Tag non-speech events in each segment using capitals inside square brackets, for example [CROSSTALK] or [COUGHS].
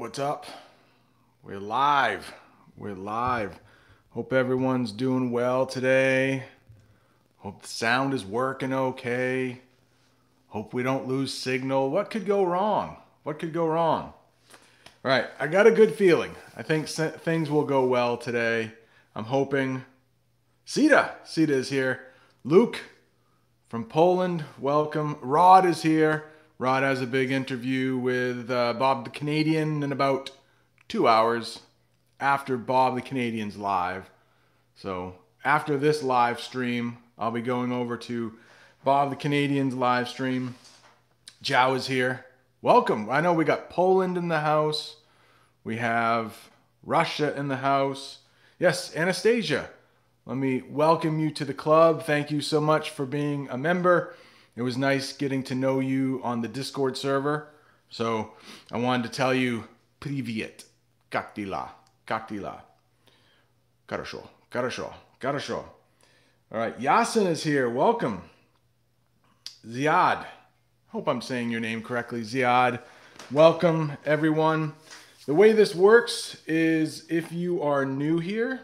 What's up? We're live. We're live. Hope everyone's doing well today. Hope the sound is working okay. Hope we don't lose signal. What could go wrong? What could go wrong? All right, I got a good feeling. I think things will go well today. I'm hoping. Sita, Sita is here. Luke from Poland, welcome. Rod is here. Rod has a big interview with uh, Bob the Canadian in about two hours after Bob the Canadian's live. So after this live stream, I'll be going over to Bob the Canadian's live stream. Jow is here. Welcome. I know we got Poland in the house. We have Russia in the house. Yes, Anastasia. Let me welcome you to the club. Thank you so much for being a member. It was nice getting to know you on the Discord server. So I wanted to tell you, Privyet. Как дела? Как дела? Хорошо, хорошо, хорошо. All right, Yasin is here. Welcome. Ziad. Hope I'm saying your name correctly. Ziad. Welcome, everyone. The way this works is if you are new here,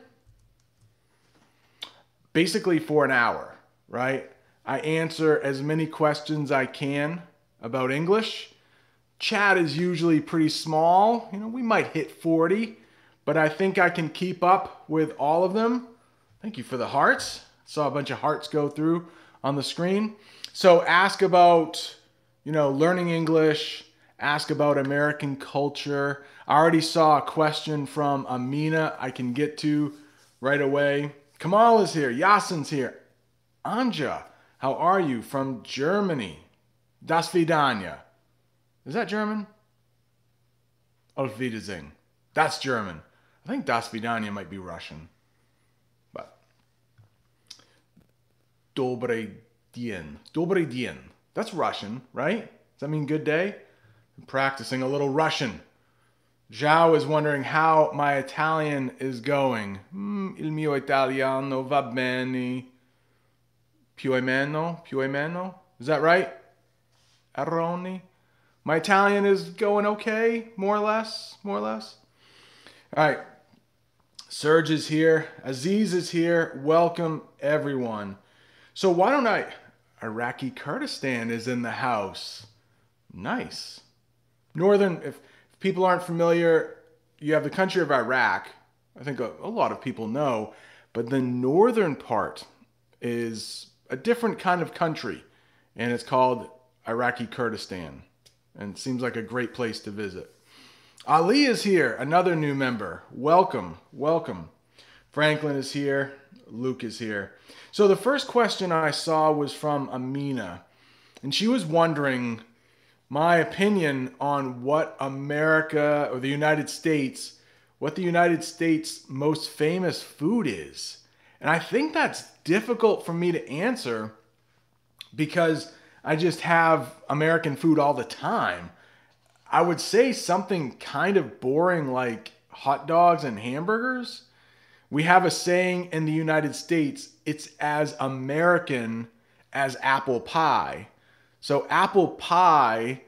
basically for an hour, right? I answer as many questions I can about English. Chat is usually pretty small. You know, we might hit 40, but I think I can keep up with all of them. Thank you for the hearts. Saw a bunch of hearts go through on the screen. So ask about, you know, learning English, ask about American culture. I already saw a question from Amina I can get to right away. Kamal is here. Yasin's here. Anja, how are you? From Germany. Das Vidania. Is that German? Auf Wiedersehen. That's German. I think Das Vidania might be Russian. But. Dobry dien. Dobry dien. That's Russian, right? Does that mean good day? I'm practicing a little Russian. Zhao is wondering how my Italian is going. Mm, il mio italiano va bene. Più o meno? Più o meno? Is that right? Aroni? My Italian is going okay, more or less, more or less. All right. Serge is here. Aziz is here. Welcome, everyone. So, why don't I? Iraqi Kurdistan is in the house. Nice. Northern, if, if people aren't familiar, you have the country of Iraq. I think a, a lot of people know. But the northern part is a different kind of country, and it's called Iraqi Kurdistan. And seems like a great place to visit. Ali is here, another new member. Welcome, welcome. Franklin is here. Luke is here. So the first question I saw was from Amina, and she was wondering my opinion on what America or the United States, what the United States' most famous food is. And I think that's difficult for me to answer because I just have American food all the time. I would say something kind of boring like hot dogs and hamburgers. We have a saying in the United States it's as American as apple pie. So, apple pie,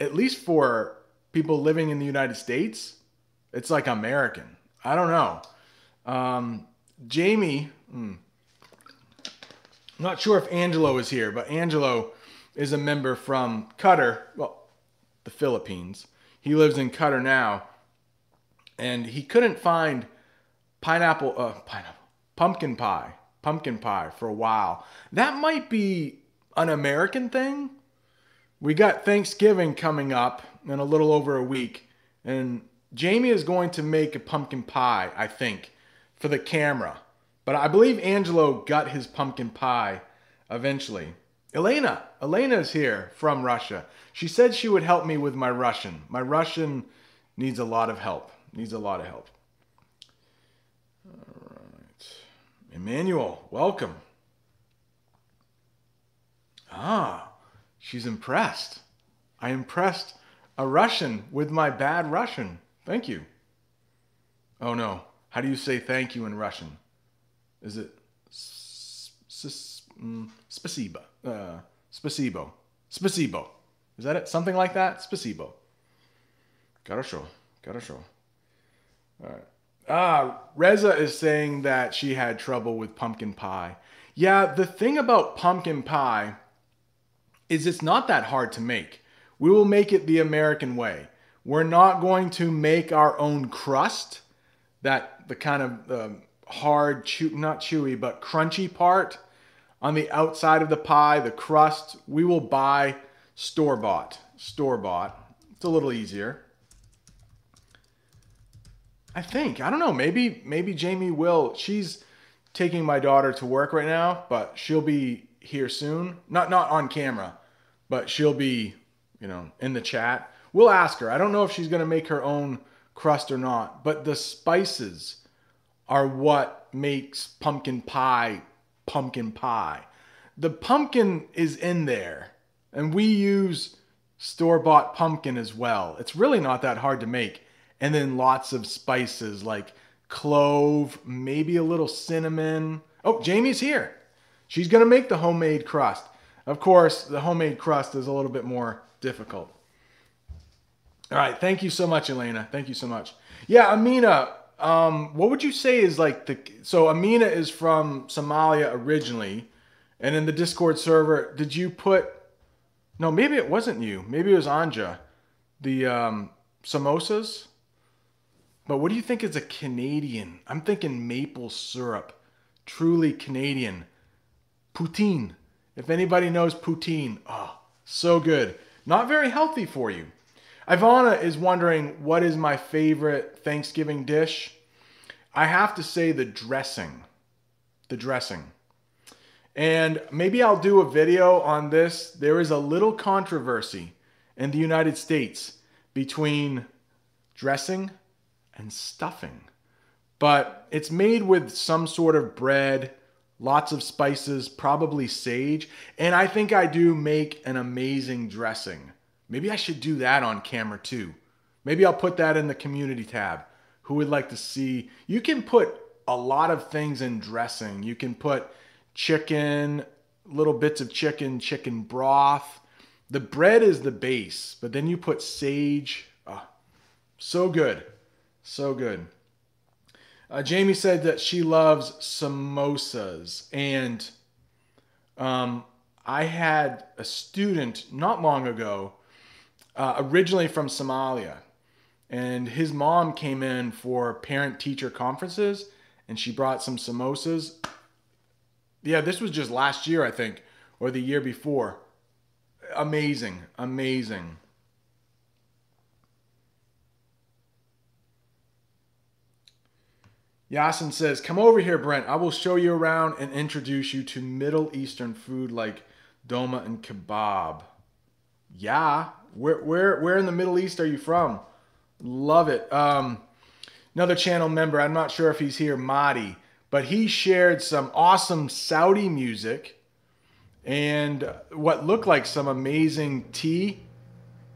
at least for people living in the United States, it's like American. I don't know. Um, Jamie, hmm, I'm not sure if Angelo is here, but Angelo is a member from Qatar, well, the Philippines. He lives in Qatar now, and he couldn't find pineapple, uh, pineapple, pumpkin pie, pumpkin pie for a while. That might be an American thing. We got Thanksgiving coming up in a little over a week, and Jamie is going to make a pumpkin pie, I think, for the camera. But I believe Angelo got his pumpkin pie eventually. Elena, Elena's here from Russia. She said she would help me with my Russian. My Russian needs a lot of help. Needs a lot of help. All right. Emmanuel, welcome. Ah, she's impressed. I impressed a Russian with my bad Russian. Thank you. Oh no. How do you say thank you in Russian? Is it s- s- mm, spasibo? Uh, spasibo. Spasibo. Is that it? Something like that? Spasibo. Хорошо. Gotta show. All right. Ah, Reza is saying that she had trouble with pumpkin pie. Yeah, the thing about pumpkin pie is it's not that hard to make. We will make it the American way. We're not going to make our own crust, that the kind of um, hard, chew, not chewy, but crunchy part on the outside of the pie, the crust. We will buy store bought. Store bought. It's a little easier. I think. I don't know. Maybe maybe Jamie will. She's taking my daughter to work right now, but she'll be here soon. Not not on camera, but she'll be, you know, in the chat. We'll ask her. I don't know if she's going to make her own crust or not, but the spices are what makes pumpkin pie pumpkin pie. The pumpkin is in there, and we use store bought pumpkin as well. It's really not that hard to make. And then lots of spices like clove, maybe a little cinnamon. Oh, Jamie's here. She's going to make the homemade crust. Of course, the homemade crust is a little bit more difficult. All right. Thank you so much, Elena. Thank you so much. Yeah, Amina, um, what would you say is like the. So, Amina is from Somalia originally. And in the Discord server, did you put. No, maybe it wasn't you. Maybe it was Anja. The um, samosas? But what do you think is a Canadian? I'm thinking maple syrup. Truly Canadian. Poutine. If anybody knows poutine, oh, so good. Not very healthy for you. Ivana is wondering what is my favorite Thanksgiving dish. I have to say the dressing. The dressing. And maybe I'll do a video on this. There is a little controversy in the United States between dressing and stuffing. But it's made with some sort of bread, lots of spices, probably sage, and I think I do make an amazing dressing. Maybe I should do that on camera too. Maybe I'll put that in the community tab. Who would like to see? You can put a lot of things in dressing. You can put chicken, little bits of chicken, chicken broth. The bread is the base, but then you put sage. Oh, so good. So good. Uh, Jamie said that she loves samosas. And um, I had a student not long ago, uh, originally from Somalia. And his mom came in for parent teacher conferences and she brought some samosas. Yeah, this was just last year, I think, or the year before. Amazing, amazing. Yasin says, Come over here, Brent. I will show you around and introduce you to Middle Eastern food like dolma and kebab. Yeah. Where, where, where in the Middle East are you from? Love it. Um, another channel member, I'm not sure if he's here, Madi, but he shared some awesome Saudi music and what looked like some amazing tea.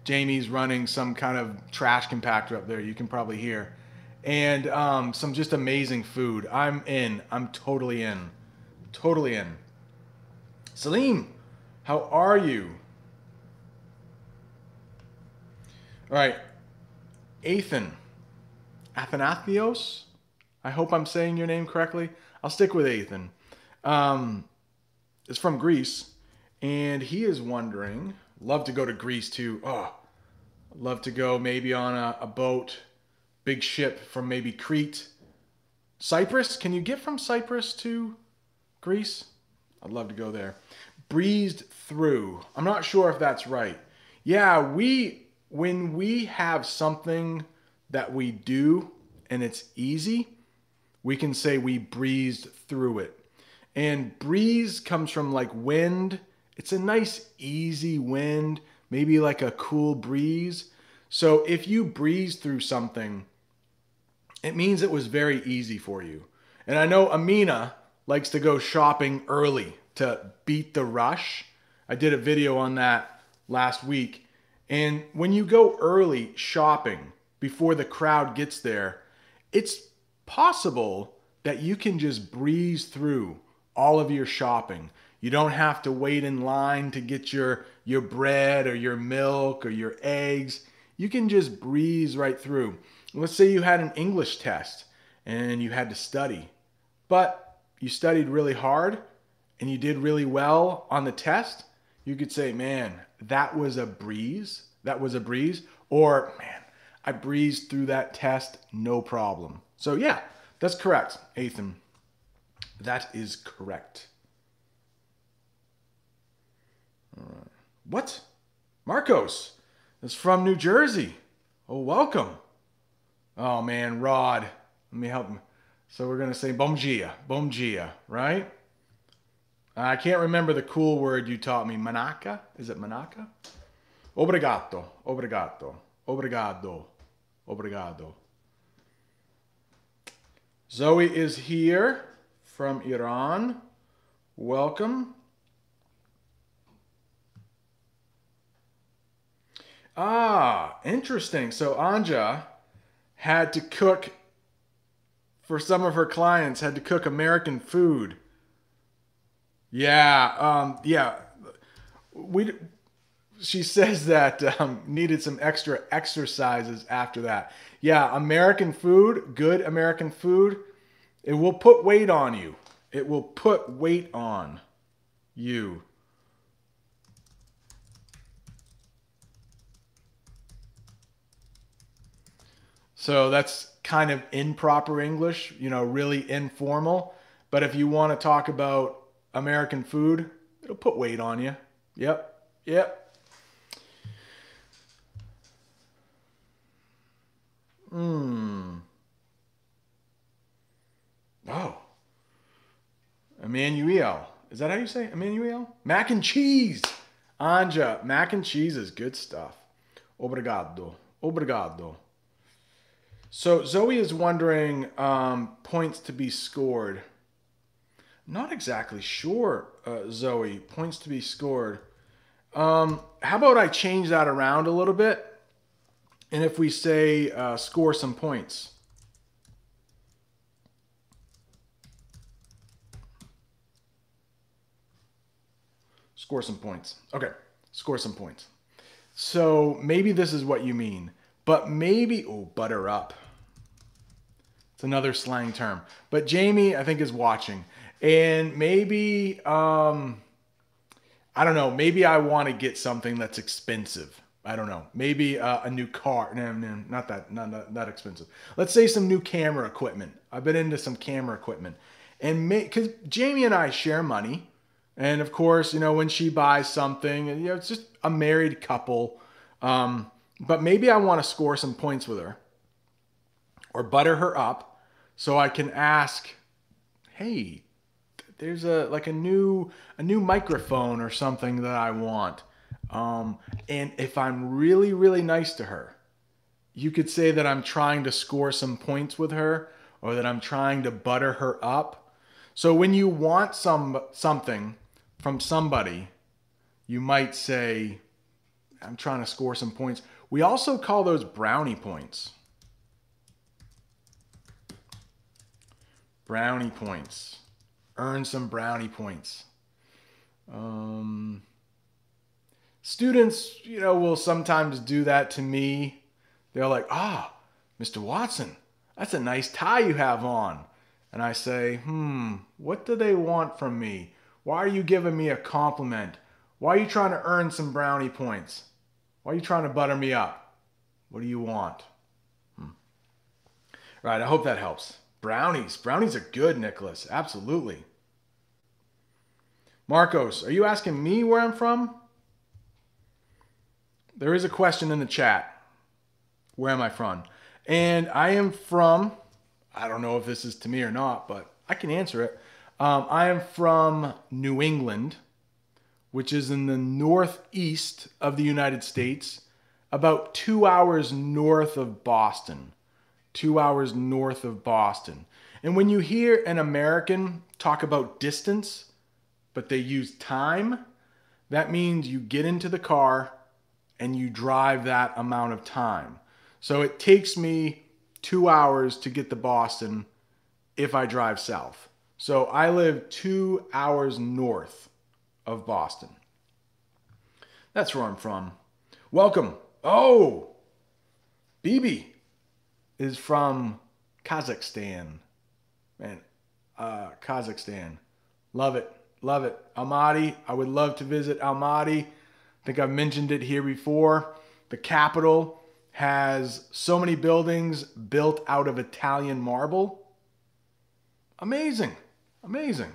Jamie's running some kind of trash compactor up there, you can probably hear and um, some just amazing food. I'm in. I'm totally in. Totally in. Salim, how are you? All right. Athan. Athanathios? I hope I'm saying your name correctly. I'll stick with Athan. Um, it's from Greece, and he is wondering. Love to go to Greece too. Oh, love to go maybe on a, a boat big ship from maybe Crete. Cyprus, can you get from Cyprus to Greece? I'd love to go there. Breezed through. I'm not sure if that's right. Yeah, we when we have something that we do and it's easy, we can say we breezed through it. And breeze comes from like wind. It's a nice easy wind, maybe like a cool breeze. So if you breeze through something, it means it was very easy for you. And I know Amina likes to go shopping early to beat the rush. I did a video on that last week. And when you go early shopping before the crowd gets there, it's possible that you can just breeze through all of your shopping. You don't have to wait in line to get your your bread or your milk or your eggs. you can just breeze right through. Let's say you had an English test and you had to study, but you studied really hard and you did really well on the test. You could say, man, that was a breeze. That was a breeze. Or, man, I breezed through that test, no problem. So, yeah, that's correct, Ethan. That is correct. What? Marcos is from New Jersey. Oh, welcome. Oh, man, Rod. Let me help him. So we're going to say bomgia, bomgia, right? I can't remember the cool word you taught me. Manaka? Is it manaka? Obrigado, obrigado, obrigado, obrigado. Zoe is here from Iran. Welcome. Ah, interesting. So Anja had to cook for some of her clients, had to cook American food. Yeah, um, yeah. We she says that um, needed some extra exercises after that. Yeah, American food, good American food, it will put weight on you. It will put weight on you. So that's kind of improper English, you know, really informal. But if you want to talk about American food, it'll put weight on you. Yep, yep. Hmm. Oh. Emmanuel. Is that how you say Emmanuel? Mac and cheese. Anja, mac and cheese is good stuff. Obrigado. Obrigado. So Zoe is wondering um, points to be scored. Not exactly sure, uh, Zoe. Points to be scored. Um, how about I change that around a little bit? And if we say uh, score some points. Score some points. Okay, score some points. So maybe this is what you mean. But maybe, oh, butter up. It's another slang term. But Jamie, I think, is watching. And maybe, um, I don't know, maybe I want to get something that's expensive. I don't know. Maybe uh, a new car. No, no, not that, not, not expensive. Let's say some new camera equipment. I've been into some camera equipment. And because Jamie and I share money. And of course, you know, when she buys something, you know, it's just a married couple. Um, but maybe I want to score some points with her or butter her up so I can ask, hey, there's a like a new a new microphone or something that I want. Um, and if I'm really, really nice to her, you could say that I'm trying to score some points with her or that I'm trying to butter her up. So when you want some something from somebody, you might say, I'm trying to score some points. We also call those brownie points. Brownie points. Earn some brownie points. Um, students, you know, will sometimes do that to me. They're like, ah, Mr. Watson, that's a nice tie you have on. And I say, hmm, what do they want from me? Why are you giving me a compliment? Why are you trying to earn some brownie points? Why are you trying to butter me up? What do you want? Hmm. Right, I hope that helps. Brownies. Brownies are good, Nicholas. Absolutely. Marcos, are you asking me where I'm from? There is a question in the chat. Where am I from? And I am from, I don't know if this is to me or not, but I can answer it. Um, I am from New England which is in the northeast of the United States, about two hours north of Boston. Two hours north of Boston. And when you hear an American talk about distance, but they use time, that means you get into the car and you drive that amount of time. So it takes me two hours to get to Boston if I drive south. So I live two hours north of Boston. That's where I'm from. Welcome. Oh, Bibi is from Kazakhstan. Man, uh, Kazakhstan. Love it. Love it. Almaty. I would love to visit Almaty. I think I've mentioned it here before. The capital has so many buildings built out of Italian marble. Amazing. Amazing.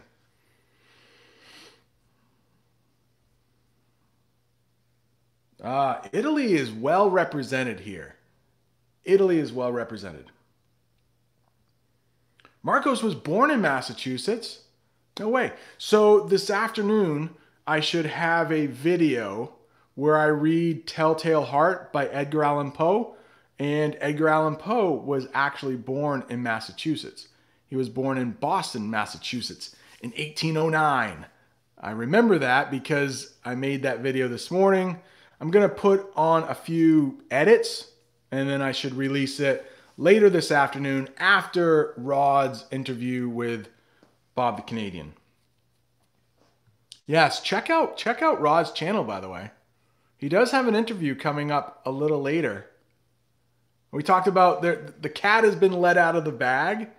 Uh, Italy is well represented here. Italy is well represented. Marcos was born in Massachusetts. No way. So this afternoon, I should have a video where I read Telltale Heart by Edgar Allan Poe. And Edgar Allan Poe was actually born in Massachusetts. He was born in Boston, Massachusetts in 1809. I remember that because I made that video this morning. I'm going to put on a few edits and then I should release it later this afternoon after Rod's interview with Bob the Canadian. Yes, check out check out Rod's channel by the way. He does have an interview coming up a little later. We talked about there the cat has been let out of the bag,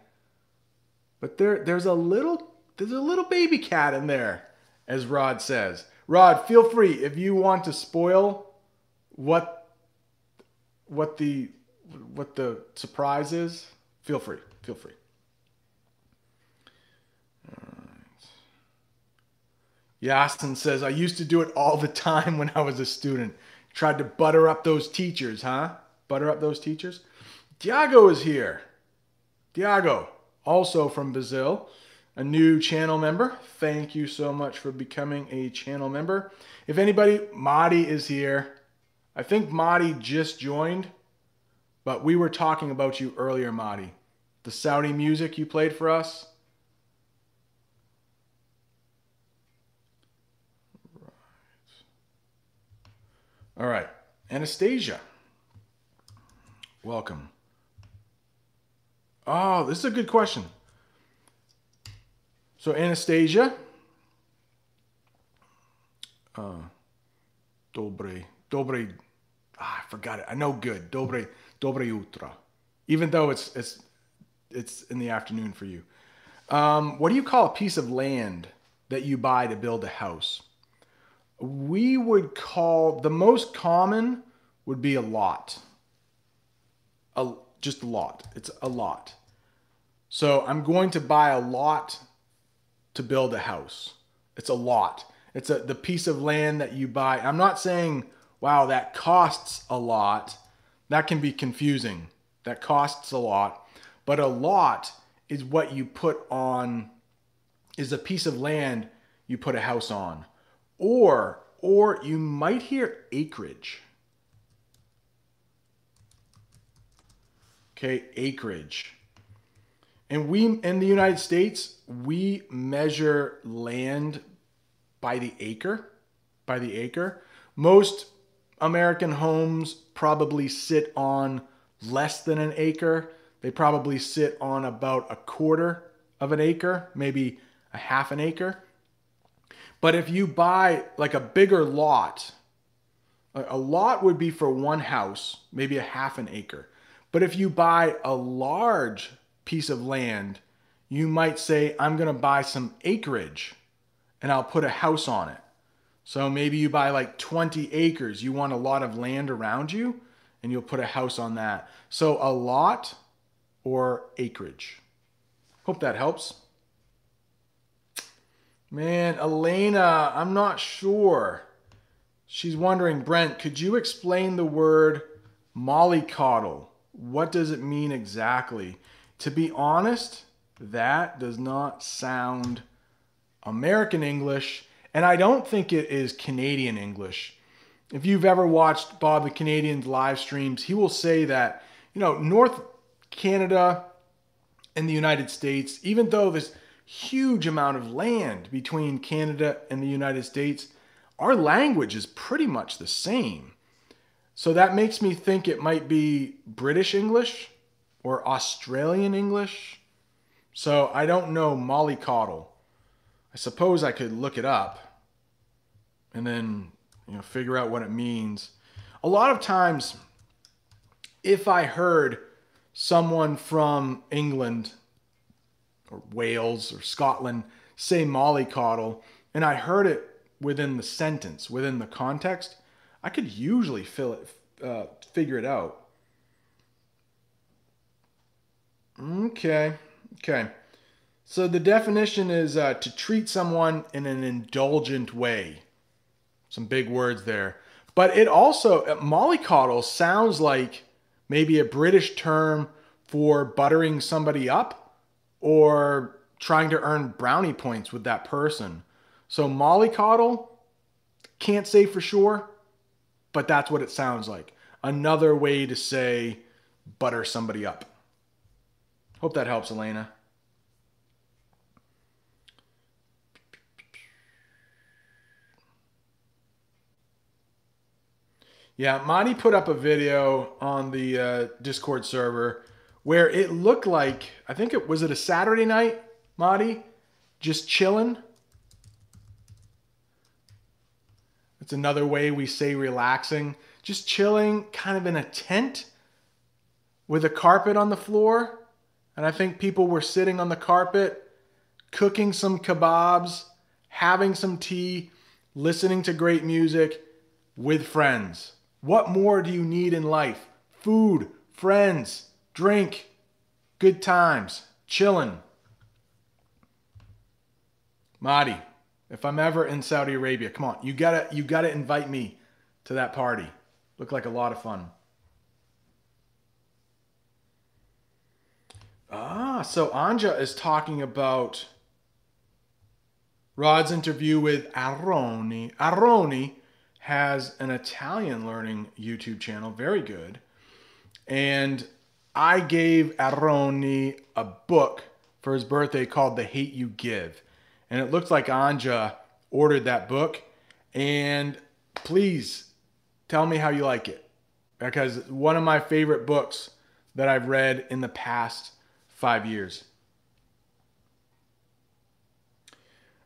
but there there's a little there's a little baby cat in there, as Rod says. Rod, feel free if you want to spoil what what the what the surprise is. Feel free. Feel free. Yasin says, I used to do it all the time when I was a student. Tried to butter up those teachers, huh? Butter up those teachers. Diago is here. Diago, also from Brazil a new channel member. Thank you so much for becoming a channel member. If anybody, Madi is here. I think Madi just joined, but we were talking about you earlier, Madi. The Saudi music you played for us. All right. Anastasia. Welcome. Oh, this is a good question. So Anastasia, uh, dobre, dobre, ah, I forgot it. I know good. Dobre, dobre utra. Even though it's it's it's in the afternoon for you. Um, what do you call a piece of land that you buy to build a house? We would call the most common would be a lot. A just a lot. It's a lot. So I'm going to buy a lot to build a house. It's a lot. It's a the piece of land that you buy. I'm not saying, wow, that costs a lot. That can be confusing. That costs a lot. But a lot is what you put on is a piece of land you put a house on. Or or you might hear acreage. Okay, acreage. And we in the United States, we measure land by the acre, by the acre. Most American homes probably sit on less than an acre. They probably sit on about a quarter of an acre, maybe a half an acre. But if you buy like a bigger lot, a lot would be for one house, maybe a half an acre. But if you buy a large piece of land, you might say, I'm going to buy some acreage and I'll put a house on it. So maybe you buy like 20 acres. You want a lot of land around you and you'll put a house on that. So a lot or acreage. Hope that helps. Man, Elena, I'm not sure. She's wondering, Brent, could you explain the word mollycoddle? What does it mean exactly? To be honest, that does not sound American English, and I don't think it is Canadian English. If you've ever watched Bob the Canadian's live streams, he will say that, you know, North Canada and the United States, even though this huge amount of land between Canada and the United States, our language is pretty much the same. So that makes me think it might be British English or Australian English. So I don't know mollycoddle. I suppose I could look it up and then you know figure out what it means. A lot of times if I heard someone from England or Wales or Scotland say mollycoddle and I heard it within the sentence, within the context, I could usually fill it, uh, figure it out. Okay, okay. So the definition is uh, to treat someone in an indulgent way. Some big words there. But it also, uh, mollycoddle sounds like maybe a British term for buttering somebody up or trying to earn brownie points with that person. So mollycoddle, can't say for sure, but that's what it sounds like. Another way to say butter somebody up. Hope that helps, Elena. Yeah, Mahdi put up a video on the uh, Discord server where it looked like I think it was it a Saturday night, Mahdi, just chilling. It's another way we say relaxing, just chilling, kind of in a tent with a carpet on the floor. And I think people were sitting on the carpet, cooking some kebabs, having some tea, listening to great music with friends. What more do you need in life? Food, friends, drink, good times, chilling. Mahdi, if I'm ever in Saudi Arabia, come on, you gotta you gotta invite me to that party. Look like a lot of fun. Ah, so Anja is talking about Rod's interview with Aroni. Aroni has an Italian learning YouTube channel, very good. And I gave Aroni a book for his birthday called The Hate You Give. And it looks like Anja ordered that book. And please tell me how you like it. Because one of my favorite books that I've read in the past five years.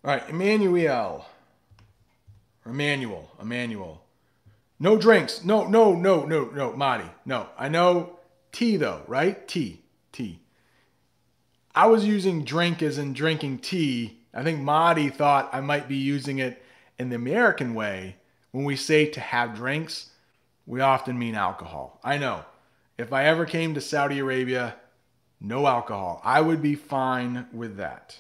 All right, Emmanuel. Emmanuel, Emmanuel. No drinks. No, no, no, no, no, Mahdi. No. I know tea though, right? Tea. Tea. I was using drink as in drinking tea. I think Mahdi thought I might be using it in the American way. When we say to have drinks, we often mean alcohol. I know. If I ever came to Saudi Arabia, no alcohol. I would be fine with that.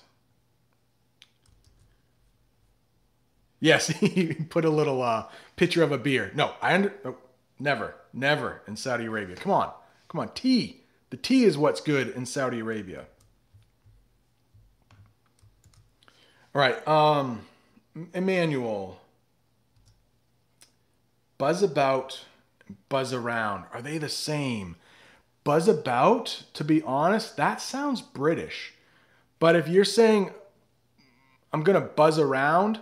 Yes, [LAUGHS] he put a little uh, picture of a beer. No, I under, no, never, never in Saudi Arabia. Come on, come on, tea. The tea is what's good in Saudi Arabia. All right, um, Emmanuel. Buzz about, buzz around. Are they the same? Buzz about, to be honest, that sounds British. But if you're saying I'm gonna buzz around,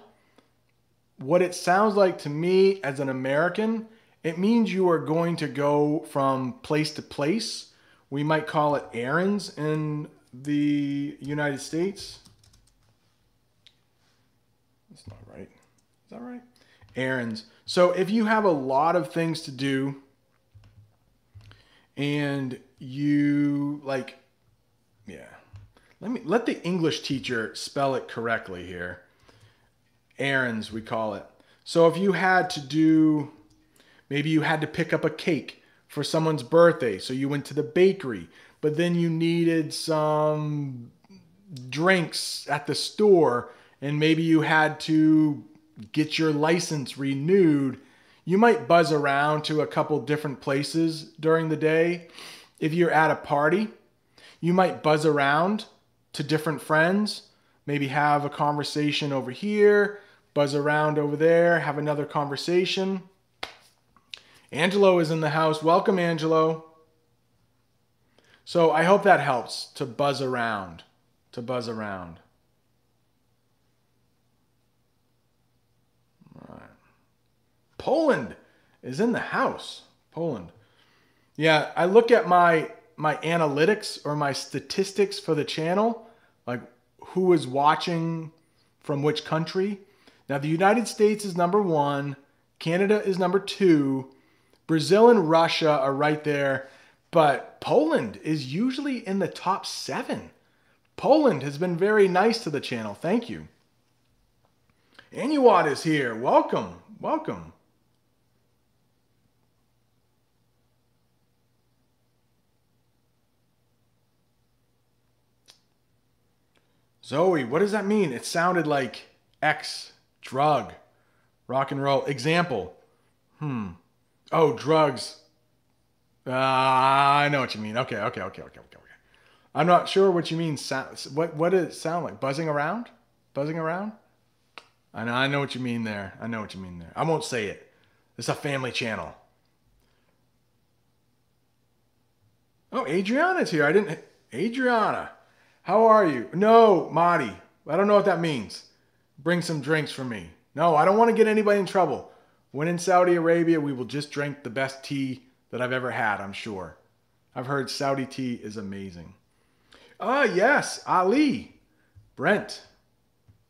what it sounds like to me as an American, it means you are going to go from place to place. We might call it errands in the United States. That's not right. Is that right? Errands. So if you have a lot of things to do and you like yeah. Let me let the English teacher spell it correctly here errands, we call it. So if you had to do, maybe you had to pick up a cake for someone's birthday, so you went to the bakery, but then you needed some drinks at the store, and maybe you had to get your license renewed. You might buzz around to a couple different places during the day. If you're at a party, you might buzz around to different friends, maybe have a conversation over here, buzz around over there, have another conversation. Angelo is in the house. Welcome, Angelo. So I hope that helps to buzz around, to buzz around. All right. Poland is in the house. Poland. Yeah, I look at my my analytics or my statistics for the channel, like who is watching from which country. Now, the United States is number one, Canada is number two, Brazil and Russia are right there, but Poland is usually in the top seven. Poland has been very nice to the channel. Thank you. Anuwat is here. Welcome. Welcome. Zoe, what does that mean? It sounded like X, drug, rock and roll. Example. Hmm. Oh, drugs. Uh, I know what you mean. Okay, okay, okay, okay, okay, okay. I'm not sure what you mean. Sound, What what does it sound like? Buzzing around? Buzzing around? I know, I know what you mean there. I know what you mean there. I won't say it. It's a family channel. Oh, Adriana's here. I didn't. Adriana, how are you? No, Mahdi. I don't know what that means. Bring some drinks for me. No, I don't want to get anybody in trouble. When in Saudi Arabia, we will just drink the best tea that I've ever had, I'm sure. I've heard Saudi tea is amazing. Ah, yes, Ali. Brent,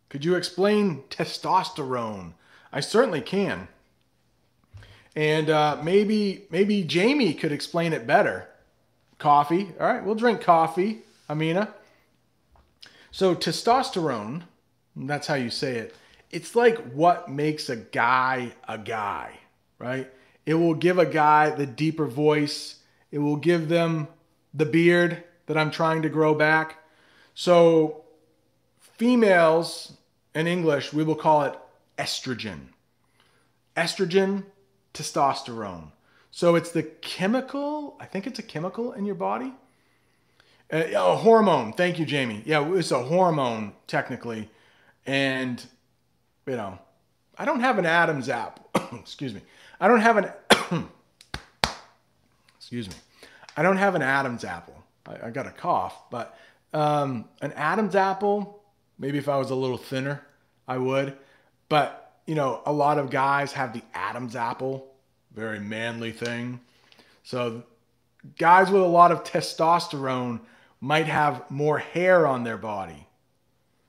could you explain testosterone? I certainly can. And uh, maybe maybe Jamie could explain it better. Coffee. All right, we'll drink coffee, Amina. So testosterone, that's how you say it. It's like what makes a guy a guy, right? It will give a guy the deeper voice. It will give them the beard that I'm trying to grow back. So females in English, we will call it estrogen. Estrogen, testosterone. So it's the chemical, I think it's a chemical in your body. Uh, a hormone. Thank you, Jamie. Yeah, it's a hormone technically. And, you know, I don't have an Adam's apple. [COUGHS] Excuse me. I don't have an, [COUGHS] excuse me. I don't have an Adam's apple. I, I got a cough, but um, an Adam's apple Maybe if I was a little thinner, I would. But, you know, a lot of guys have the Adam's apple, very manly thing. So, guys with a lot of testosterone might have more hair on their body.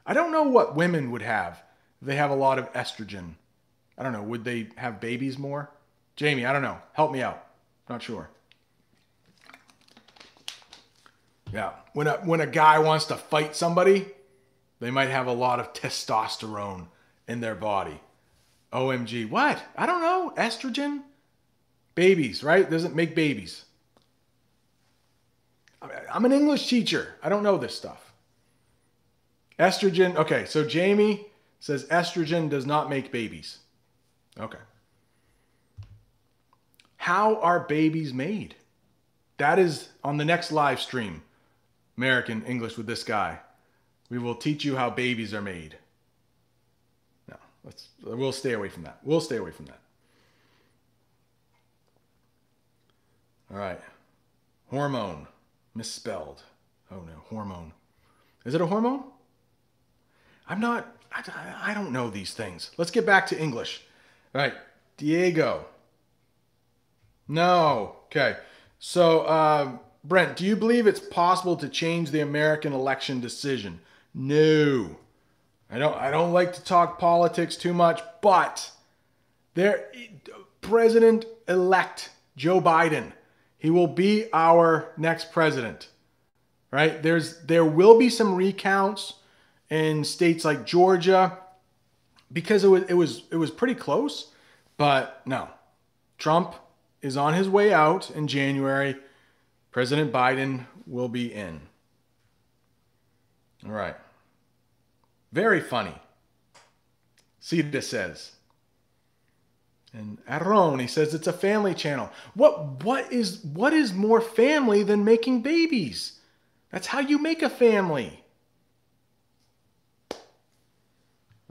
I don't know what women would have they have a lot of estrogen. I don't know. Would they have babies more? Jamie, I don't know. Help me out. Not sure. Yeah. When a when a guy wants to fight somebody, they might have a lot of testosterone in their body. OMG. What? I don't know. Estrogen? Babies, right? Doesn't make babies. I'm an English teacher. I don't know this stuff. Estrogen. Okay, so Jamie says estrogen does not make babies. Okay. How are babies made? That is on the next live stream. American English with this guy. We will teach you how babies are made. No, let's we'll stay away from that. We'll stay away from that. All right. Hormone. Misspelled. Oh no, hormone. Is it a hormone? I'm not, I, I don't know these things. Let's get back to English. All right. Diego. No. Okay. So, uh, Brent, do you believe it's possible to change the American election decision? No. I don't I don't like to talk politics too much, but there President elect Joe Biden, he will be our next president. Right? There's there will be some recounts in states like Georgia because it was it was it was pretty close, but no. Trump is on his way out in January. President Biden will be in. All right. Very funny. Sita says. And Aaron, he says it's a family channel. What what is what is more family than making babies? That's how you make a family.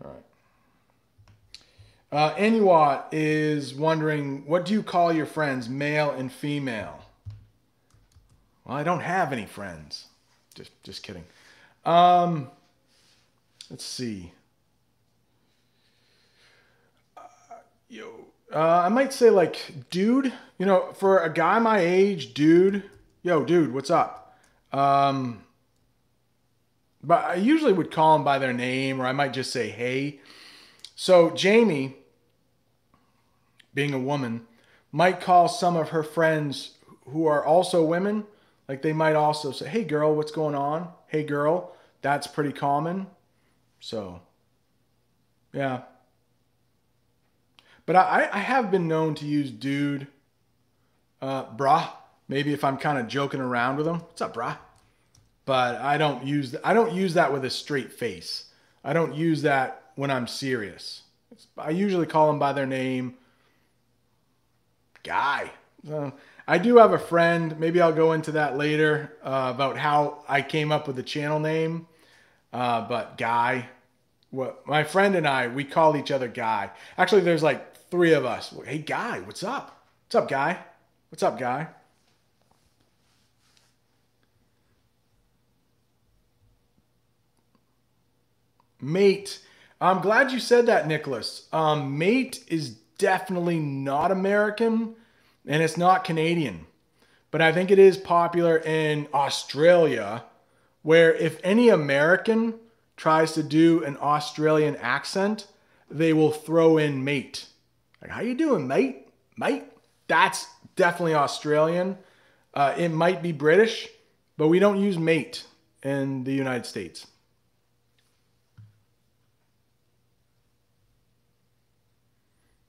All right. Uh, is wondering, what do you call your friends, male and female? Well, I don't have any friends. Just just kidding. Um, Let's see. Uh, yo, uh, I might say like, dude. You know, for a guy my age, dude. Yo, dude, what's up? Um, but I usually would call them by their name, or I might just say hey. So Jamie, being a woman, might call some of her friends who are also women, like they might also say, "Hey girl, what's going on?" "Hey girl." That's pretty common. So, yeah. But I, I have been known to use dude, uh, brah. Maybe if I'm kind of joking around with them. What's up, brah? But I don't use I don't use that with a straight face. I don't use that when I'm serious. I usually call them by their name. Guy. I do have a friend. Maybe I'll go into that later uh, about how I came up with the channel name. Uh, but Guy, what my friend and I, we call each other Guy. Actually, there's like three of us. Hey, Guy, what's up? What's up, Guy? What's up, Guy? Mate. I'm glad you said that, Nicholas. Um, mate is definitely not American and it's not Canadian. But I think it is popular in Australia, where if any American tries to do an Australian accent, they will throw in mate. Like, how you doing, mate? Mate? That's definitely Australian. Uh, it might be British, but we don't use mate in the United States.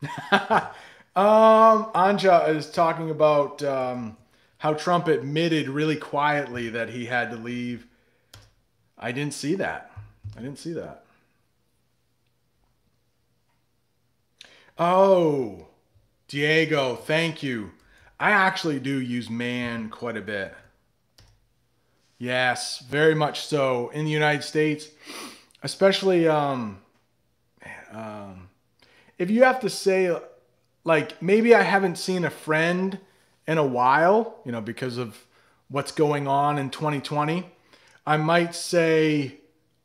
[LAUGHS] um, Anja is talking about um, how Trump admitted really quietly that he had to leave. I didn't see that. I didn't see that. Oh, Diego, thank you. I actually do use man quite a bit. Yes, very much so in the United States, especially um, um, if you have to say, like, maybe I haven't seen a friend in a while, you know, because of what's going on in 2020, I might say,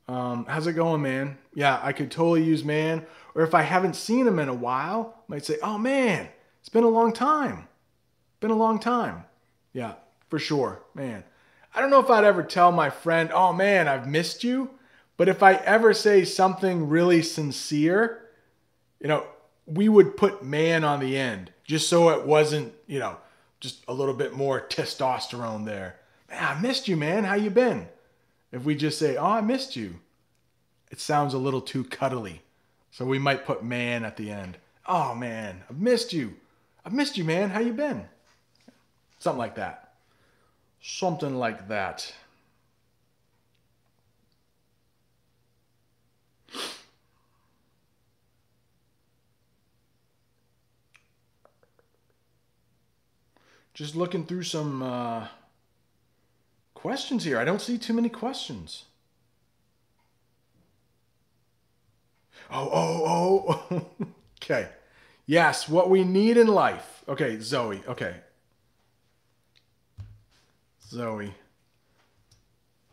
um, how's it going, man? Yeah, I could totally use man. Or if I haven't seen him in a while, I might say, oh man, it's been a long time. Been a long time. Yeah, for sure, man. I don't know if I'd ever tell my friend, oh man, I've missed you. But if I ever say something really sincere, you know, we would put man on the end just so it wasn't, you know, just a little bit more testosterone there. Man, I missed you, man. How you been? If we just say, "Oh, I missed you," it sounds a little too cuddly. So we might put man at the end. "Oh, man, I've missed you. I've missed you, man. How you been?" Something like that. Something like that. Just looking through some uh, questions here. I don't see too many questions. Oh, oh, oh. [LAUGHS] okay. Yes, what we need in life. Okay, Zoe. Okay. Zoe.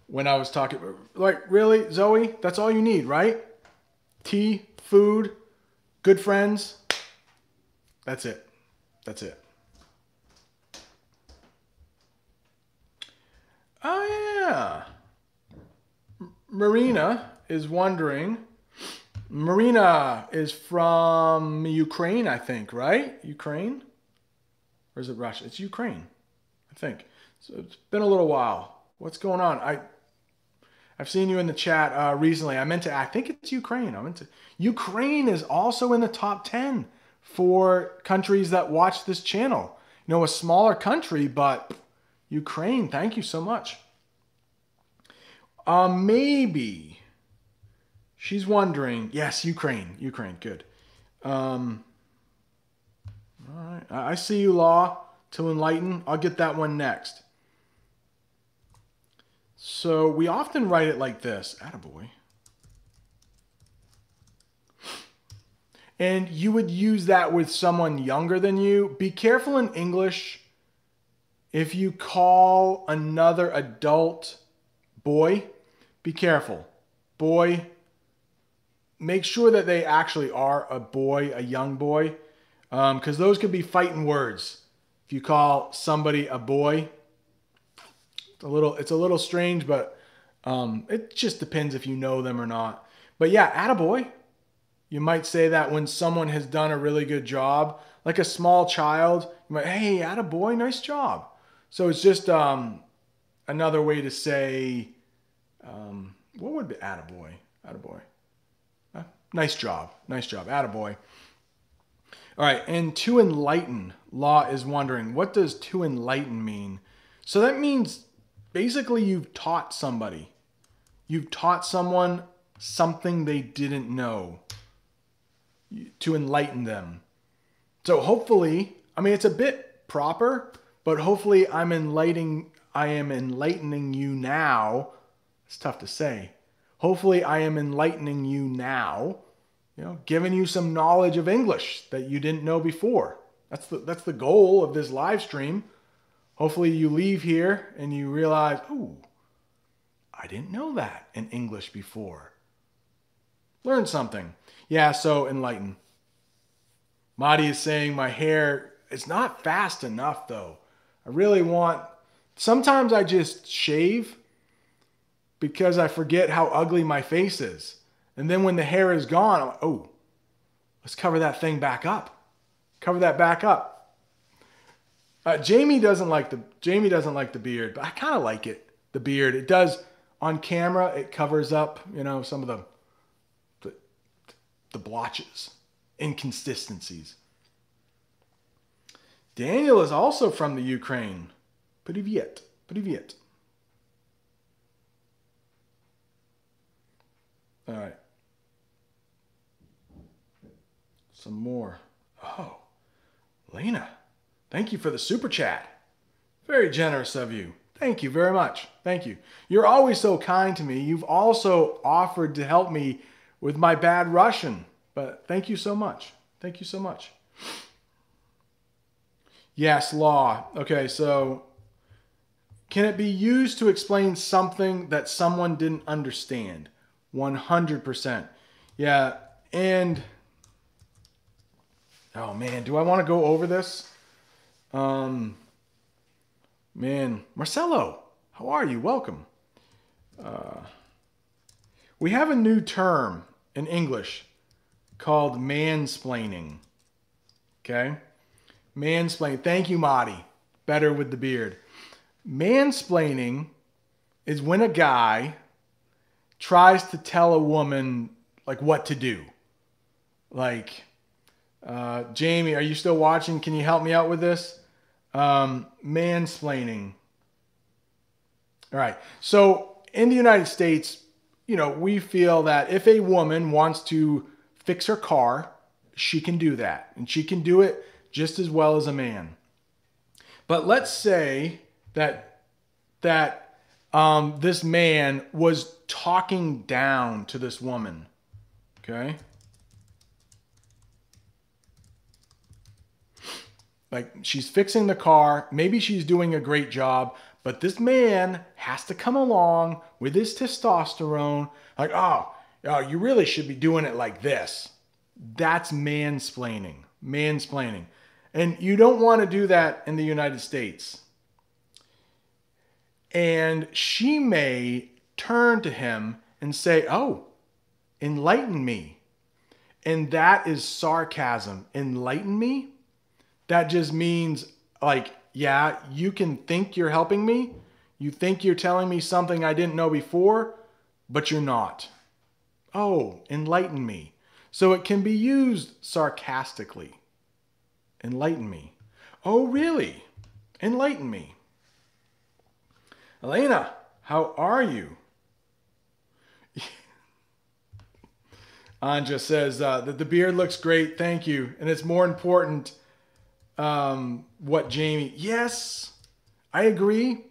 When I was talking, like, really, Zoe? That's all you need, right? Tea, food, good friends. That's it. That's it. Oh, yeah. Marina is wondering. Marina is from Ukraine, I think, right? Ukraine? Or is it Russia? It's Ukraine, I think. So it's been a little while. What's going on? I I've seen you in the chat uh, recently. I meant to. I think it's Ukraine. I meant to. Ukraine is also in the top ten for countries that watch this channel. You know, a smaller country, but Ukraine, thank you so much. Uh, maybe she's wondering. Yes, Ukraine, Ukraine, good. Um, all right, I see you, Law. To enlighten, I'll get that one next. So we often write it like this. Attaboy. And you would use that with someone younger than you. Be careful in English if you call another adult boy, be careful. Boy, make sure that they actually are a boy, a young boy, because um, those could be fighting words. If you call somebody a boy, it's a little, it's a little strange, but um, it just depends if you know them or not. But yeah, attaboy. You might say that when someone has done a really good job, like a small child, you might, hey, attaboy, nice job. So it's just um, another way to say, um, what would be attaboy? Attaboy. Uh, nice job. Nice job. Attaboy. All right. And to enlighten, Law is wondering, what does to enlighten mean? So that means basically you've taught somebody. You've taught someone something they didn't know to enlighten them. So hopefully, I mean, it's a bit proper, but hopefully I'm enlightening, I am enlightening you now. It's tough to say. Hopefully I am enlightening you now, you know, giving you some knowledge of English that you didn't know before. That's the, that's the goal of this live stream. Hopefully you leave here and you realize, ooh, I didn't know that in English before. Learn something. Yeah, so enlighten. Mahdi is saying my hair is not fast enough though. I really want sometimes I just shave because I forget how ugly my face is. And then when the hair is gone, I'm like, oh, let's cover that thing back up. Cover that back up. Uh, Jamie doesn't like the Jamie doesn't like the beard, but I kind of like it. The beard, it does on camera. It covers up, you know, some of the the, the blotches, inconsistencies. Daniel is also from the Ukraine. Privyet. Privyet. All right. Some more. Oh, Lena, thank you for the super chat. Very generous of you. Thank you very much. Thank you. You're always so kind to me. You've also offered to help me with my bad Russian, but thank you so much. Thank you so much. Yes, law. Okay, so can it be used to explain something that someone didn't understand? 100%. Yeah, and oh man, do I want to go over this? Um man, Marcelo, how are you? Welcome. Uh, we have a new term in English called mansplaining. Okay? Mansplaining. Thank you, Marty. Better with the beard. Mansplaining is when a guy tries to tell a woman like what to do. Like, uh, Jamie, are you still watching? Can you help me out with this? Um, mansplaining. All right. So in the United States, you know, we feel that if a woman wants to fix her car, she can do that. And she can do it just as well as a man. But let's say that that um, this man was talking down to this woman. Okay. Like she's fixing the car. Maybe she's doing a great job, but this man has to come along with his testosterone. Like, oh, oh you really should be doing it like this. That's mansplaining. Mansplaining. And you don't want to do that in the United States. And she may turn to him and say, Oh, enlighten me. And that is sarcasm. Enlighten me? That just means, like, yeah, you can think you're helping me. You think you're telling me something I didn't know before, but you're not. Oh, enlighten me. So it can be used sarcastically. Enlighten me. Oh, really? Enlighten me. Elena, how are you? [LAUGHS] Anja says uh, that the beard looks great. Thank you. And it's more important um, what Jamie. Yes, I agree.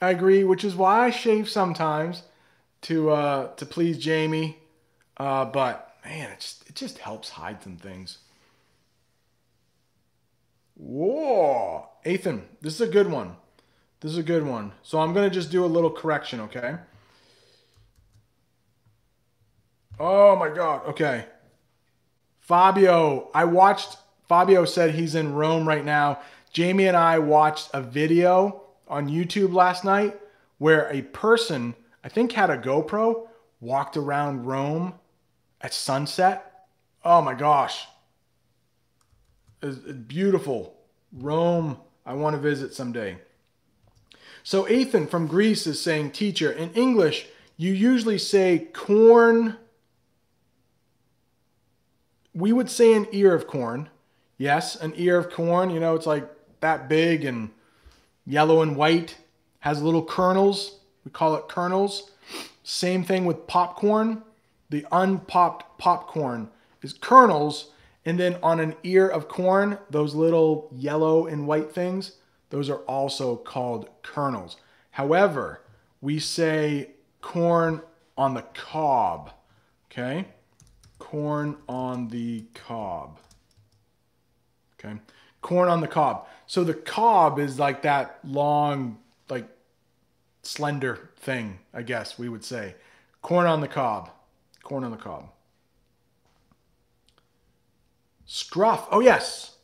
I agree, which is why I shave sometimes to uh, to please Jamie. Uh, but man, it just, it just helps hide some things. Whoa. Ethan, this is a good one. This is a good one. So I'm going to just do a little correction, okay? Oh my God. Okay. Fabio, I watched, Fabio said he's in Rome right now. Jamie and I watched a video on YouTube last night where a person, I think had a GoPro, walked around Rome at sunset. Oh my gosh. Beautiful. Rome, I want to visit someday. So Ethan from Greece is saying, teacher, in English, you usually say corn. We would say an ear of corn. Yes, an ear of corn. You know, it's like that big and yellow and white, has little kernels. We call it kernels. Same thing with popcorn. The unpopped popcorn is kernels. And then on an ear of corn, those little yellow and white things, those are also called kernels. However, we say corn on the cob. Okay? Corn on the cob. Okay? Corn on the cob. So the cob is like that long, like slender thing, I guess we would say. Corn on the cob. Corn on the cob. Scruff. Oh, yes.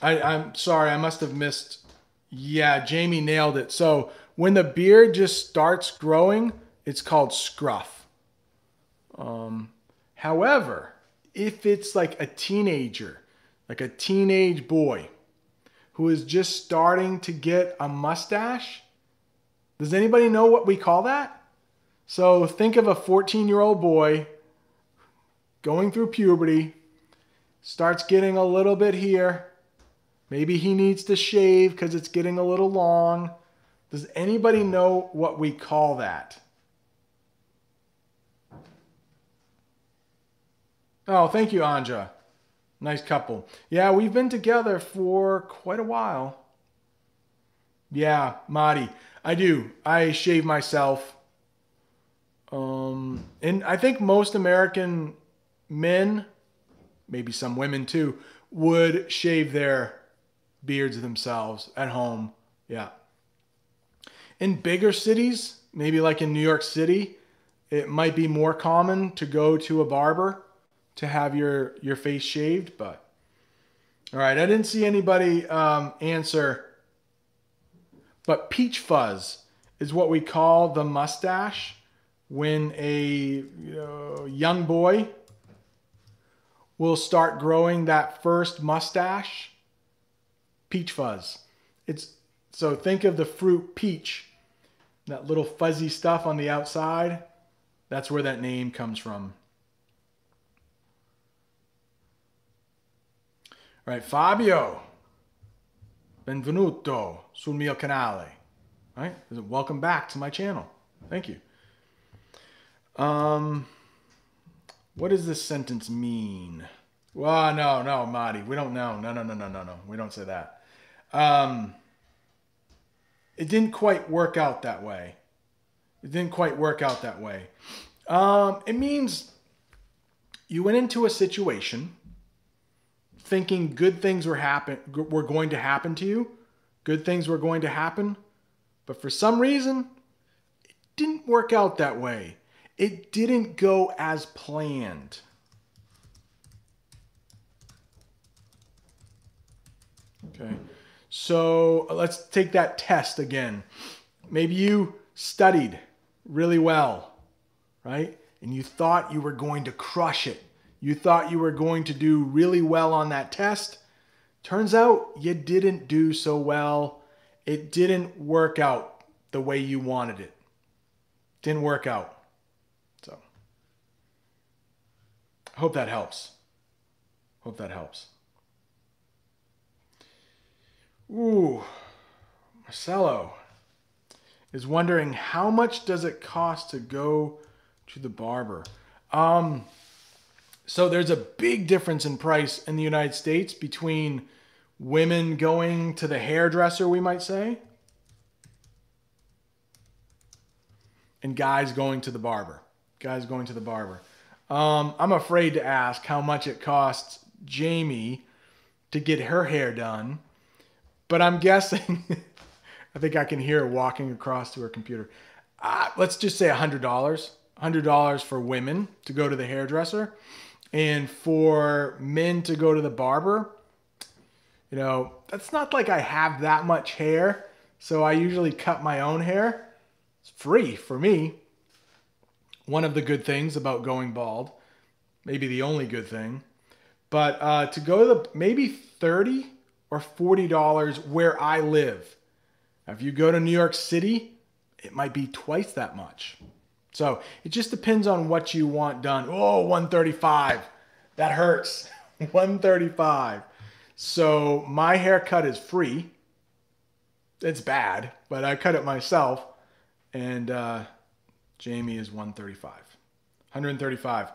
I, I'm sorry. I must have missed. Yeah, Jamie nailed it. So when the beard just starts growing, it's called scruff. Um, however, if it's like a teenager, like a teenage boy who is just starting to get a mustache, does anybody know what we call that? So think of a 14 year old boy going through puberty, starts getting a little bit here. Maybe he needs to shave because it's getting a little long. Does anybody know what we call that? Oh, thank you, Anja. Nice couple. Yeah, we've been together for quite a while. Yeah, Marty, I do. I shave myself. Um, and I think most American men, maybe some women too, would shave their beards themselves at home. Yeah. In bigger cities, maybe like in New York City, it might be more common to go to a barber to have your your face shaved. But all right, I didn't see anybody um, answer. But peach fuzz is what we call the mustache when a you know, young boy will start growing that first mustache. Peach fuzz. It's so think of the fruit peach, that little fuzzy stuff on the outside. That's where that name comes from. All right, Fabio. Benvenuto sul mio canale. All right, welcome back to my channel. Thank you. Um, what does this sentence mean? Well, no, no, Marty, we don't know. No, no, no, no, no, no. We don't say that. Um, it didn't quite work out that way. It didn't quite work out that way. Um, it means you went into a situation thinking good things were happen were going to happen to you, good things were going to happen, but for some reason it didn't work out that way. It didn't go as planned. Okay. So uh, let's take that test again. Maybe you studied really well, right? And you thought you were going to crush it you thought you were going to do really well on that test. Turns out you didn't do so well. It didn't work out the way you wanted it. Didn't work out. So, I hope that helps. Hope that helps. Ooh, Marcelo is wondering how much does it cost to go to the barber? Um, so there's a big difference in price in the United States between women going to the hairdresser, we might say, and guys going to the barber. Guys going to the barber. Um, I'm afraid to ask how much it costs Jamie to get her hair done, but I'm guessing. [LAUGHS] I think I can hear her walking across to her computer. Uh, let's just say $100. $100 for women to go to the hairdresser. And for men to go to the barber, you know, that's not like I have that much hair. So I usually cut my own hair. It's free for me. One of the good things about going bald, maybe the only good thing. But uh, to go to the maybe 30 or $40 where I live. If you go to New York City, it might be twice that much. So it just depends on what you want done. Oh, 135. That hurts. [LAUGHS] 135. So my haircut is free. It's bad, but I cut it myself. And uh, Jamie is 135. 135.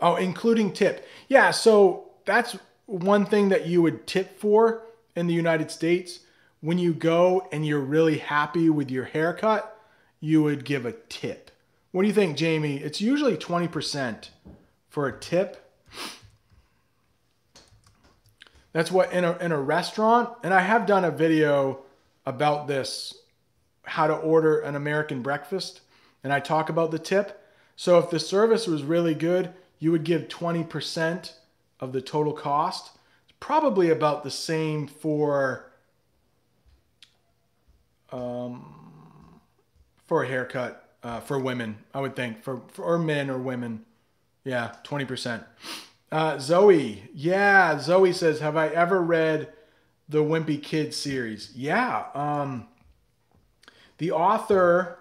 Oh, including tip. Yeah, so that's one thing that you would tip for in the United States. When you go and you're really happy with your haircut, you would give a tip. What do you think, Jamie? It's usually 20% for a tip. That's what in a, in a restaurant, and I have done a video about this how to order an American breakfast, and I talk about the tip. So if the service was really good, you would give 20% of the total cost. It's probably about the same for um, for a haircut uh, for women, I would think, for, for or men or women. Yeah, 20%. Uh, Zoe, yeah, Zoe says, have I ever read the Wimpy Kid series? Yeah. Um, the author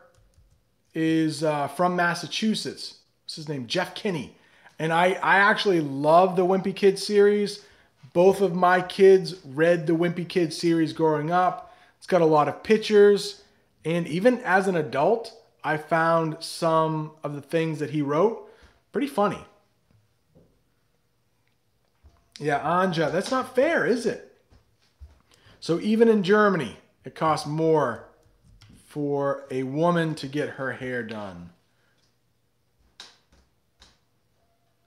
is uh, from Massachusetts. What's his name? Jeff Kinney. And I, I actually love the Wimpy Kid series. Both of my kids read the Wimpy Kid series growing up. It's got a lot of pictures. And even as an adult, I found some of the things that he wrote pretty funny. Yeah, Anja, that's not fair, is it? So even in Germany, it costs more for a woman to get her hair done.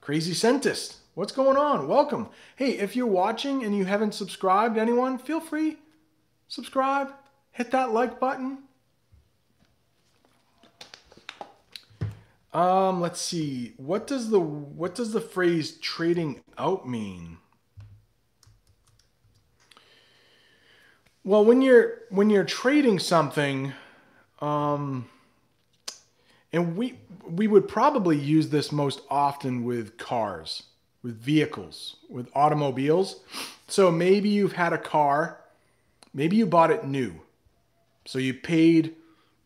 Crazy Scientist, what's going on? Welcome. Hey, if you're watching and you haven't subscribed, anyone, feel free, subscribe, hit that like button. Um, let's see. What does the what does the phrase trading out mean? Well, when you're when you're trading something, um, and we we would probably use this most often with cars, with vehicles, with automobiles. So maybe you've had a car, maybe you bought it new, so you paid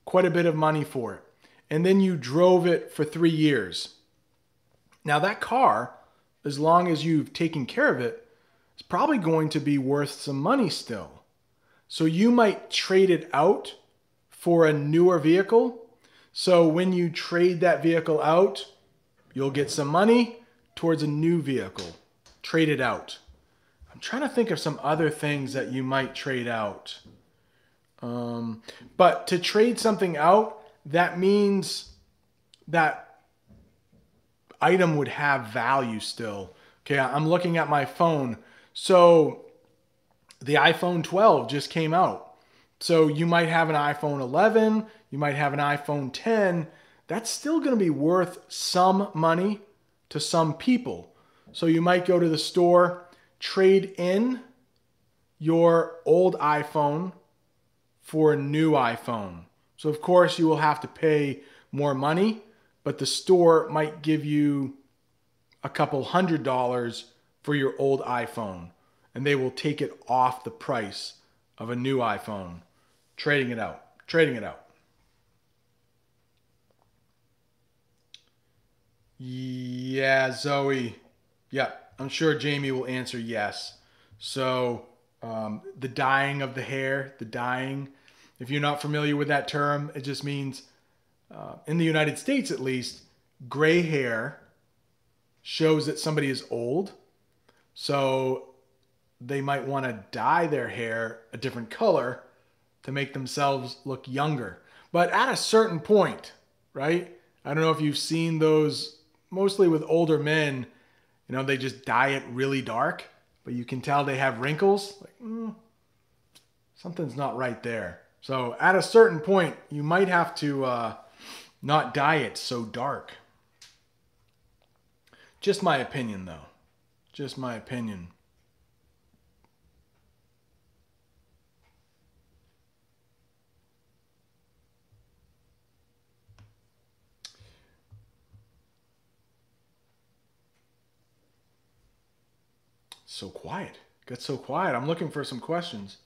quite a bit of money for it and then you drove it for three years. Now, that car, as long as you've taken care of it, is probably going to be worth some money still. So you might trade it out for a newer vehicle. So when you trade that vehicle out, you'll get some money towards a new vehicle. Trade it out. I'm trying to think of some other things that you might trade out. Um, but to trade something out, that means that item would have value still. Okay, I'm looking at my phone. So the iPhone 12 just came out. So you might have an iPhone 11, you might have an iPhone 10. That's still going to be worth some money to some people. So you might go to the store, trade in your old iPhone for a new iPhone. So, of course, you will have to pay more money, but the store might give you a couple hundred dollars for your old iPhone, and they will take it off the price of a new iPhone, trading it out, trading it out. Yeah, Zoe. Yeah, I'm sure Jamie will answer yes. So, um, the dyeing of the hair, the dyeing if you're not familiar with that term, it just means, uh, in the United States at least, gray hair shows that somebody is old. So they might want to dye their hair a different color to make themselves look younger. But at a certain point, right? I don't know if you've seen those mostly with older men, you know, they just dye it really dark, but you can tell they have wrinkles. Like, mm, something's not right there. So at a certain point, you might have to uh, not dye it so dark. Just my opinion, though. Just my opinion. So quiet. Got so quiet. I'm looking for some questions.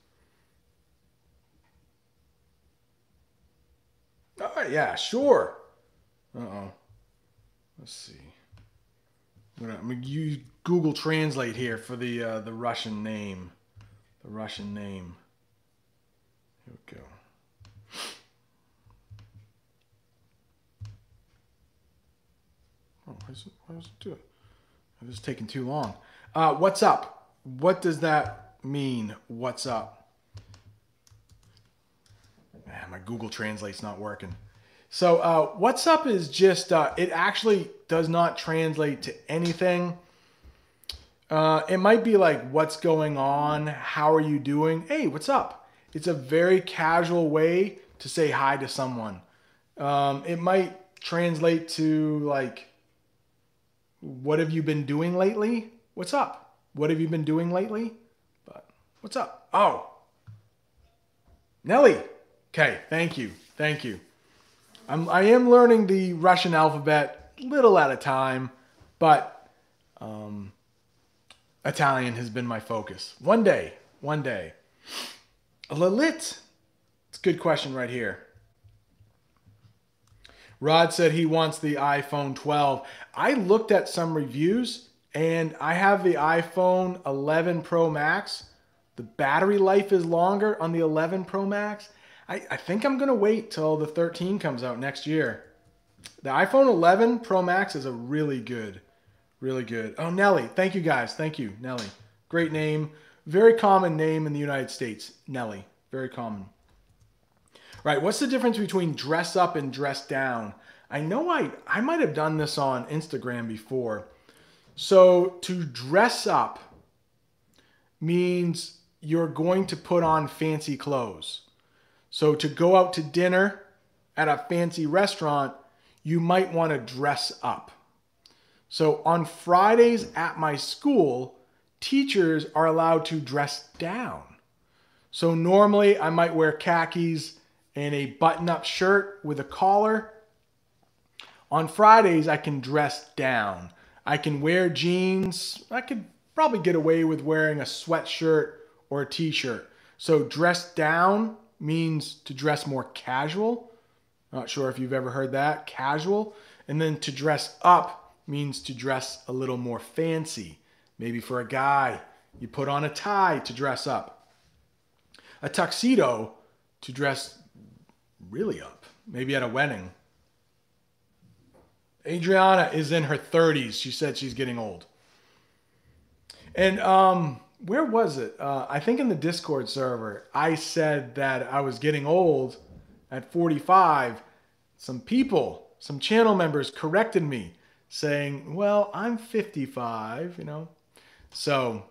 All right, yeah, sure. Uh oh. Let's see. I'm gonna, I'm gonna use Google Translate here for the uh, the Russian name. The Russian name. Here we go. Oh, why is it, why does it do it? This is taking too long. Uh, what's up? What does that mean? What's up? Man, my Google Translate's not working. So, uh, what's up is just, uh, it actually does not translate to anything. Uh, it might be like, what's going on? How are you doing? Hey, what's up? It's a very casual way to say hi to someone. Um, it might translate to like, what have you been doing lately? What's up? What have you been doing lately? But what's up? Oh, Nelly. Okay, thank you, thank you. I'm I am learning the Russian alphabet little at a time, but um, Italian has been my focus. One day, one day. Lalit. It's a good question right here. Rod said he wants the iPhone 12. I looked at some reviews and I have the iPhone 11 Pro Max. The battery life is longer on the 11 Pro Max. I, I think I'm going to wait till the 13 comes out next year. The iPhone 11 Pro Max is a really good, really good. Oh, Nelly. Thank you guys. Thank you, Nelly. Great name. Very common name in the United States. Nelly. Very common. Right. What's the difference between dress up and dress down? I know I, I might have done this on Instagram before. So to dress up means you're going to put on fancy clothes. So to go out to dinner at a fancy restaurant, you might want to dress up. So on Fridays at my school, teachers are allowed to dress down. So normally I might wear khakis and a button up shirt with a collar. On Fridays, I can dress down. I can wear jeans. I could probably get away with wearing a sweatshirt or a t shirt. So, dress down means to dress more casual. Not sure if you've ever heard that. Casual. And then to dress up means to dress a little more fancy. Maybe for a guy, you put on a tie to dress up. A tuxedo to dress really up. Maybe at a wedding. Adriana is in her 30s. She said she's getting old. And um, where was it? Uh, I think in the Discord server, I said that I was getting old at 45. Some people, some channel members corrected me saying, well, I'm 55, you know. So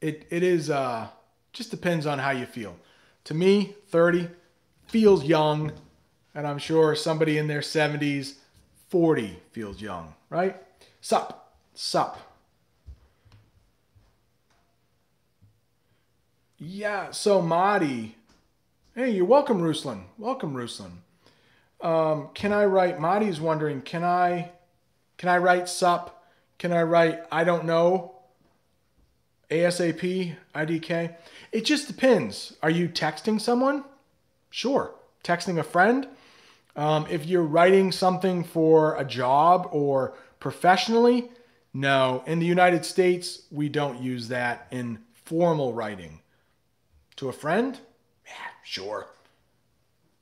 it, it is, uh, just depends on how you feel. To me, 30, feels young, and I'm sure somebody in their 70s, 40 feels young, right? Sup, sup. Yeah, so Mahdi, hey, you're welcome, Ruslan. Welcome, Ruslan. Um, can I write? Mahdi's wondering, can I, can I write sup? Can I write I don't know? ASAP, IDK. It just depends. Are you texting someone? Sure. Texting a friend. Um, if you're writing something for a job or professionally, no. In the United States, we don't use that in formal writing. To a friend? Yeah, sure.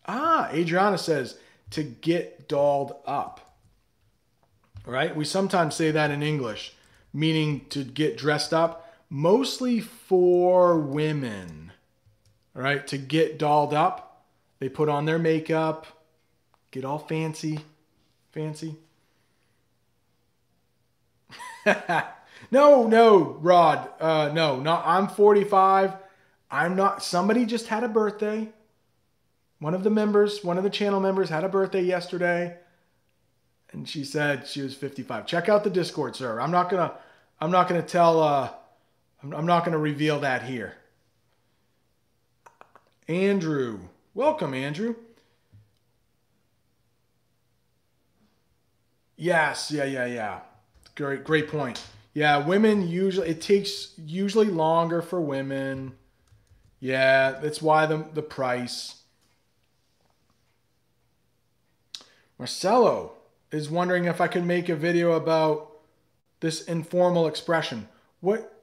Ah, Adriana says to get dolled up. Right? We sometimes say that in English, meaning to get dressed up, mostly for women. Right? To get dolled up they put on their makeup, get all fancy, fancy. [LAUGHS] no, no, Rod. Uh, no, not. I'm 45. I'm not. Somebody just had a birthday. One of the members, one of the channel members, had a birthday yesterday, and she said she was 55. Check out the Discord server. I'm not gonna. I'm not gonna tell. Uh, I'm, I'm not gonna reveal that here. Andrew. Welcome, Andrew. Yes, yeah, yeah, yeah. Great, great point. Yeah, women usually it takes usually longer for women. Yeah, that's why the the price. Marcelo is wondering if I could make a video about this informal expression. What?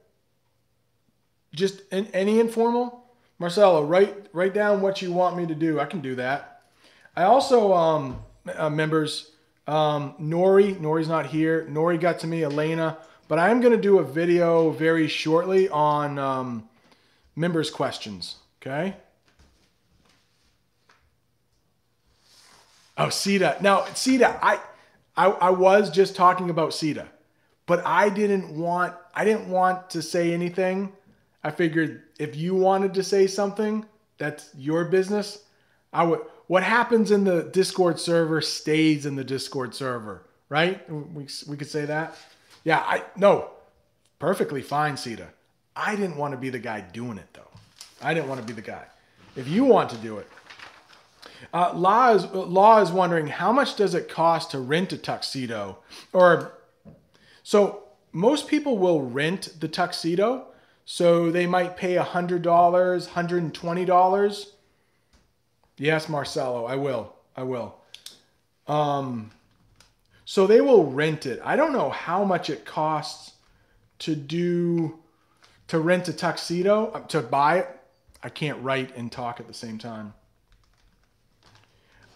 Just in, any informal? Marcelo, write write down what you want me to do. I can do that. I also um, uh, members um, Nori. Nori's not here. Nori got to me. Elena. But I am going to do a video very shortly on um, members' questions. Okay. Oh, Sita. Now, Sita, I, I, I was just talking about Sita, but I didn't want, I didn't want to say anything. I figured if you wanted to say something, that's your business. I would. What happens in the Discord server stays in the Discord server, right? We, we could say that. Yeah, I no, perfectly fine, Sita. I didn't want to be the guy doing it though. I didn't want to be the guy. If you want to do it, uh, Law is Law is wondering how much does it cost to rent a tuxedo, or so most people will rent the tuxedo, so they might pay $100, $120 Yes, Marcelo, I will, I will. Um, so they will rent it. I don't know how much it costs to do to rent a tuxedo uh, to buy it. I can't write and talk at the same time.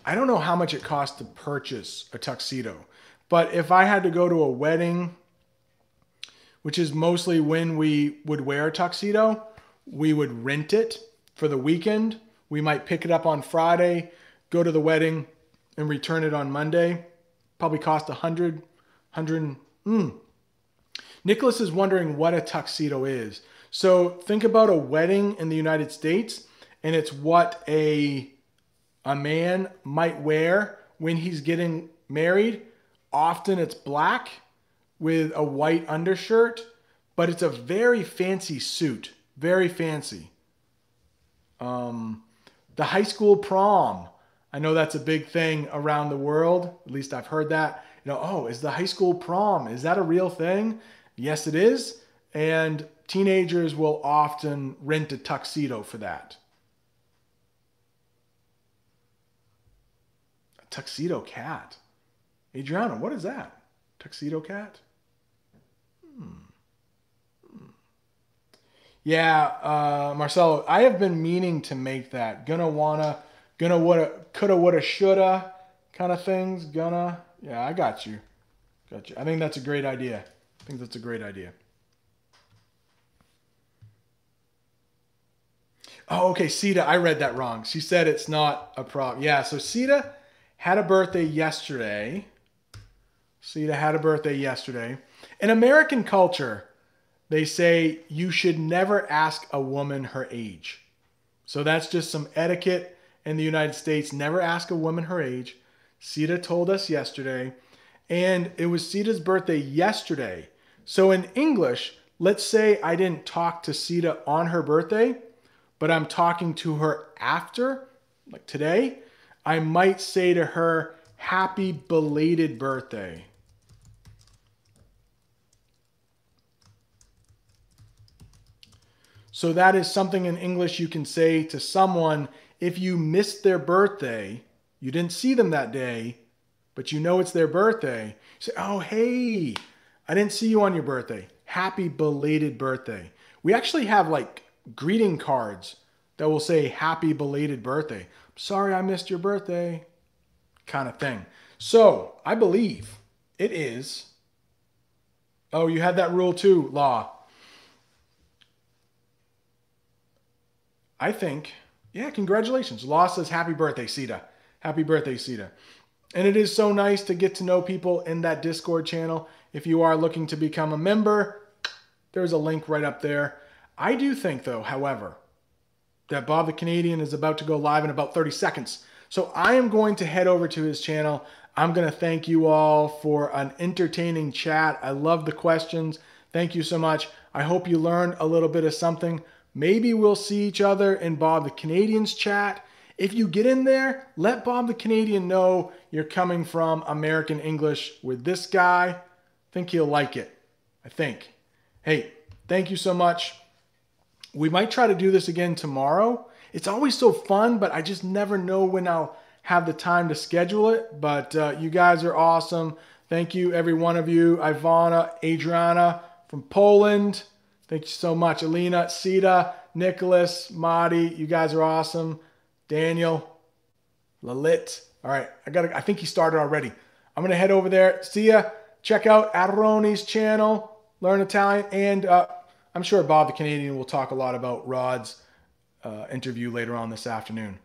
I don't know how much it costs to purchase a tuxedo, but if I had to go to a wedding, which is mostly when we would wear a tuxedo, we would rent it for the weekend. We might pick it up on Friday, go to the wedding, and return it on Monday. Probably cost a hundred, hundred. Mm. Nicholas is wondering what a tuxedo is. So think about a wedding in the United States, and it's what a a man might wear when he's getting married. Often it's black with a white undershirt, but it's a very fancy suit. Very fancy. Um, the high school prom. I know that's a big thing around the world. At least I've heard that. You know, oh, is the high school prom? Is that a real thing? Yes, it is. And teenagers will often rent a tuxedo for that. A tuxedo cat. Adriana, what is that? Tuxedo cat? Hmm. hmm. Yeah, uh, Marcelo, I have been meaning to make that. Gonna wanna, gonna woulda, coulda, woulda, shoulda kind of things. Gonna, yeah, I got you. Got you. I think that's a great idea. I think that's a great idea. Oh, okay, Sita, I read that wrong. She said it's not a problem. Yeah, so Sita had a birthday yesterday. Sita had a birthday yesterday. In American culture, they say you should never ask a woman her age. So that's just some etiquette in the United States. Never ask a woman her age. Sita told us yesterday. And it was Sita's birthday yesterday. So in English, let's say I didn't talk to Sita on her birthday, but I'm talking to her after, like today. I might say to her, Happy belated birthday. So that is something in English you can say to someone if you missed their birthday, you didn't see them that day, but you know it's their birthday. You say, Oh, hey, I didn't see you on your birthday. Happy belated birthday. We actually have like greeting cards that will say happy belated birthday sorry I missed your birthday, kind of thing. So I believe it is. Oh, you had that rule too, law. I think, yeah, congratulations. Law says happy birthday, Sita. Happy birthday, Sita. And it is so nice to get to know people in that Discord channel. If you are looking to become a member, there's a link right up there. I do think, though, however, that Bob the Canadian is about to go live in about 30 seconds. So I am going to head over to his channel. I'm going to thank you all for an entertaining chat. I love the questions. Thank you so much. I hope you learned a little bit of something. Maybe we'll see each other in Bob the Canadian's chat. If you get in there, let Bob the Canadian know you're coming from American English with this guy. I think he'll like it. I think. Hey, thank you so much. We might try to do this again tomorrow. It's always so fun, but I just never know when I'll have the time to schedule it, but uh, you guys are awesome. Thank you, every one of you. Ivana, Adriana from Poland. Thank you so much. Alina, Sita, Nicholas, Mahdi, you guys are awesome. Daniel, Lalit. All right, I got. I think he started already. I'm gonna head over there. See ya. Check out Aaroni's channel. Learn Italian, and uh, I'm sure Bob the Canadian will talk a lot about Rod's uh, interview later on this afternoon.